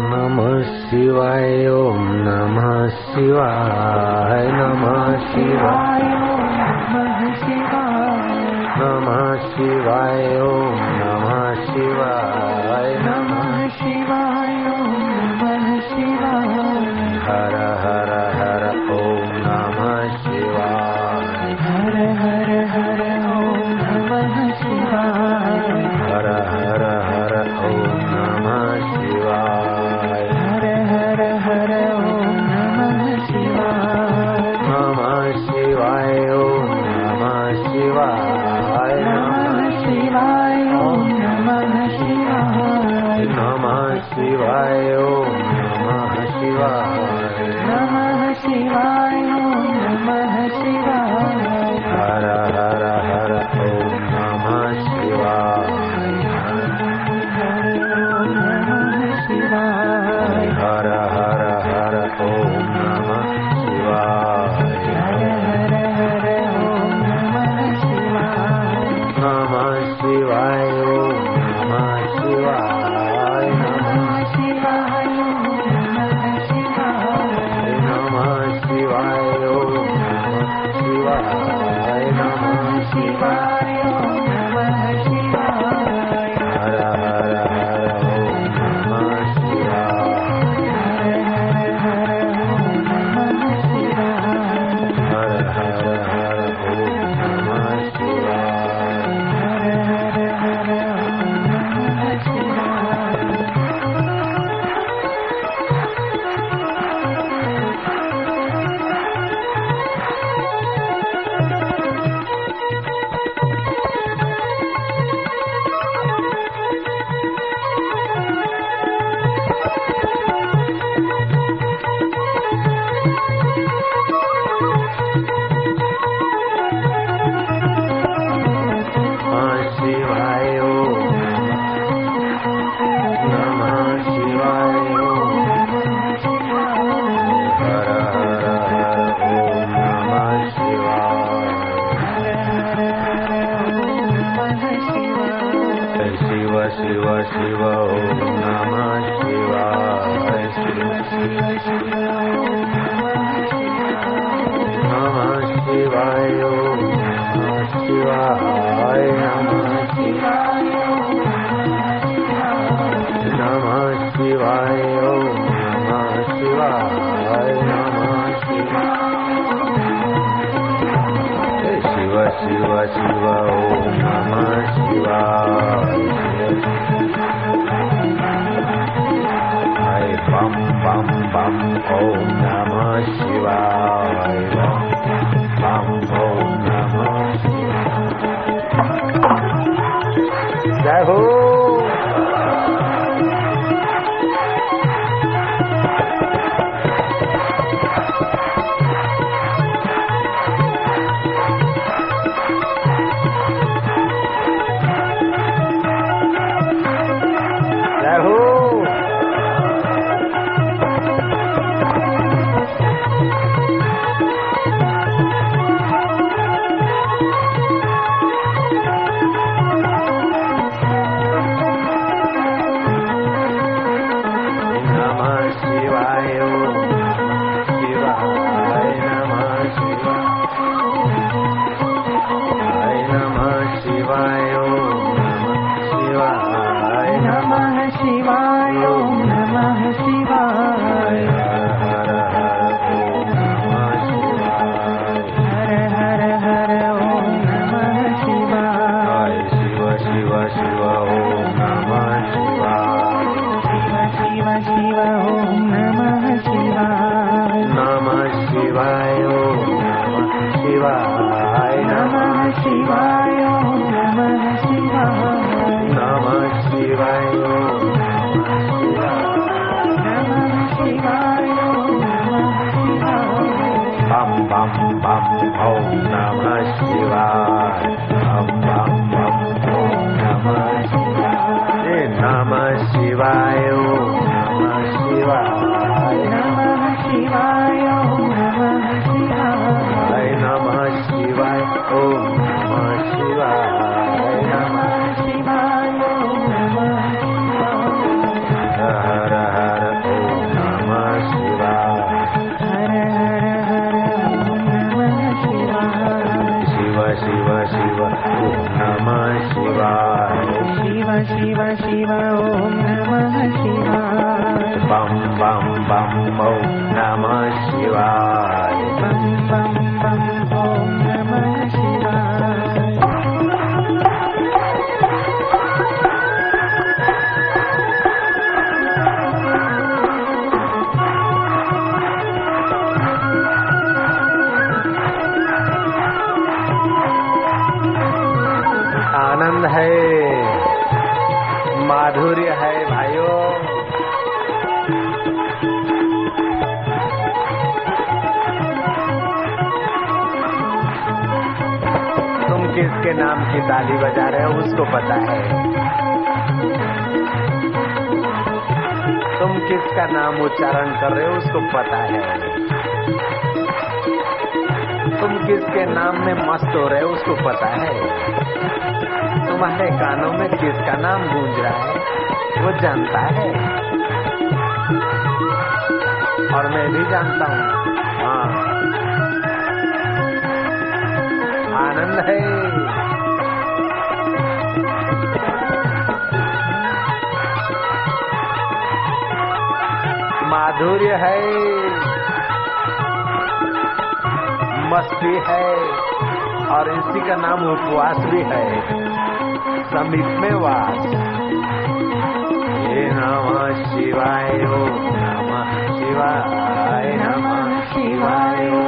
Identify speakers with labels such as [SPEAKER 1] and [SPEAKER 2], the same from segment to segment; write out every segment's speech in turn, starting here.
[SPEAKER 1] नमः शिवाय ओम नमः शिवाय नमः शिवाय। Shiva Shiva Om Namah Shiva Namah Shiva Namah Shiva Namah Shiva. Namah Shiva Namah Shiva Shiva Shiva Shiva Om Namah Shiva. Oh. किसके नाम की ताली बजा रहे हो, उसको पता है। तुम किसका नाम उच्चारण कर रहे हो, उसको पता है। तुम किसके नाम में मस्त हो रहे हो, उसको पता है। तुम्हारे कानों में किसका नाम गूंज रहा है, वो जानता है। और मैं भी जानता हूँ। हाँ। आनंद है। माधुर्य है। मस्ती है। और इसी का नाम उपवास भी है। समीप में वास। ये नम शिवाय नम शिवाय नम शिवाय।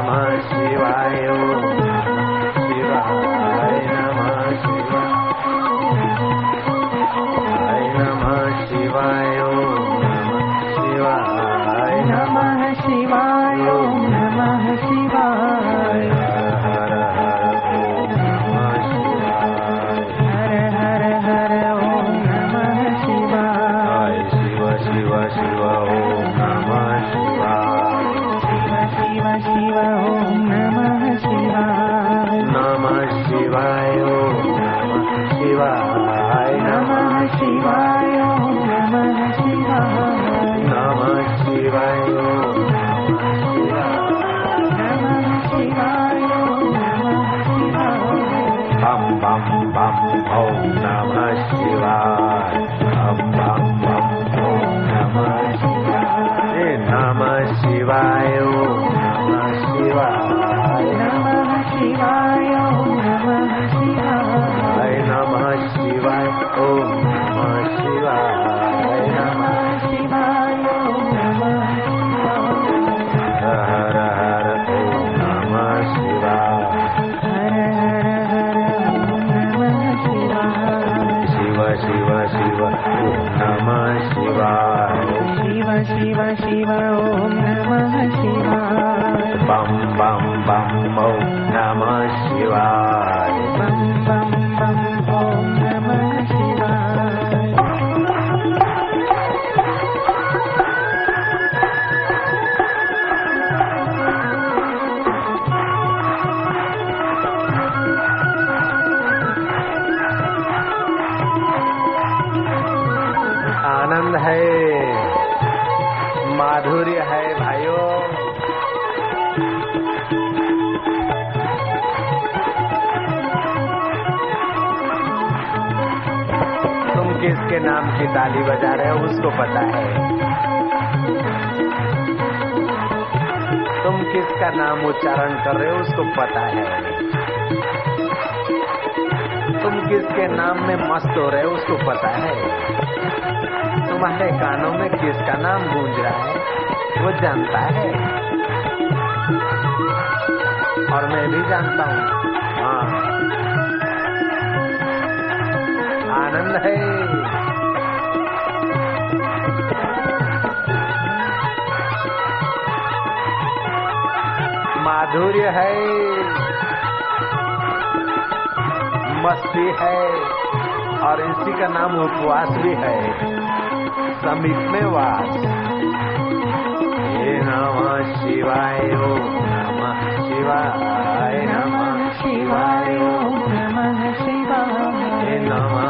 [SPEAKER 2] नमः
[SPEAKER 1] बम ओम उसको पता है? तुम किसके नाम में मस्त हो रहे हो, उसको पता है। तुम्हारे कानों में किसका नाम गूंज रहा है, वो जानता है। और मैं भी जानता हूँ। हाँ। आनंद है। माधुर्य है। मस्ती है। और इसी का नाम उपवास भी है। समीप में वास नम शिवाय नम शिवाय नम शिवाय।
[SPEAKER 2] नम शिवाय
[SPEAKER 1] नम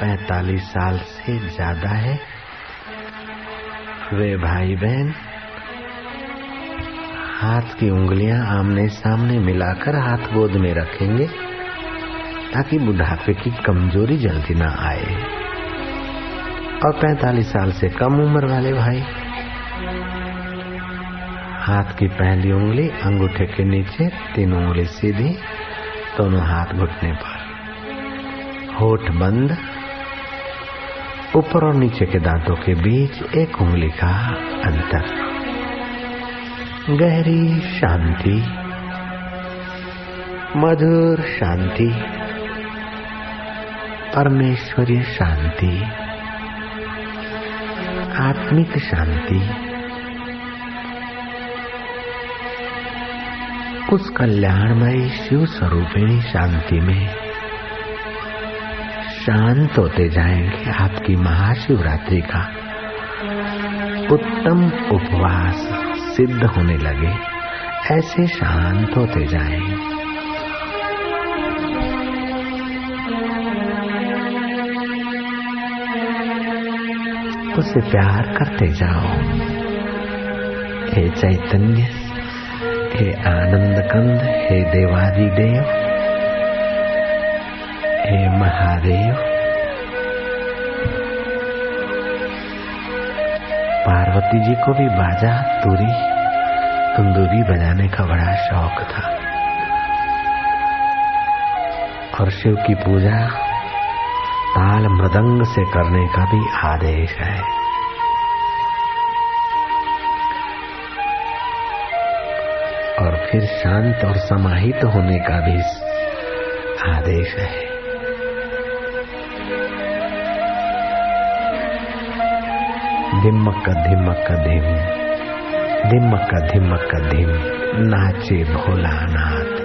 [SPEAKER 1] 45 साल से ज़्यादा है। वे भाई बहन हाथ की उंगलियाँ आमने सामने मिलाकर हाथ गोद में रखेंगे, ताकि बुढ़ापे की कमज़ोरी जल्दी ना आए। और 45 साल से कम उम्र वाले भाई, हाथ की पहली उंगली अंगूठे के नीचे, तीन उंगली सीधी, दोनों हाथ घुटने पर। होठ बंद ऊपर और नीचे के दांतों के बीच एक उंगली का अंतर। गहरी शांति। मधुर शांति। परमेश्वरीय शांति। आत्मिक शांति। उस कल्याणमयी शिव स्वरूपिणी शांति में शांत होते जाएँगे आपकी महाशिवरात्रि का। उत्तम उपवास सिद्ध होने लगे, ऐसे शांत होते जाएँगे। उसे प्यार करते जाओ, हे चैतन्य, हे आनंद कंद हे देवादि देव हे महादेव। पार्वती जी को भी बाजा, तुरी, तंदूरी बजाने का बड़ा शौक था। और शिव की पूजा ताल मृदंग से करने का भी आदेश है। और फिर शांत और समाहित होने का भी आदेश है। धिमक धिमक धिम। धिमक धिमक धिम। नाचे भोलानाथ।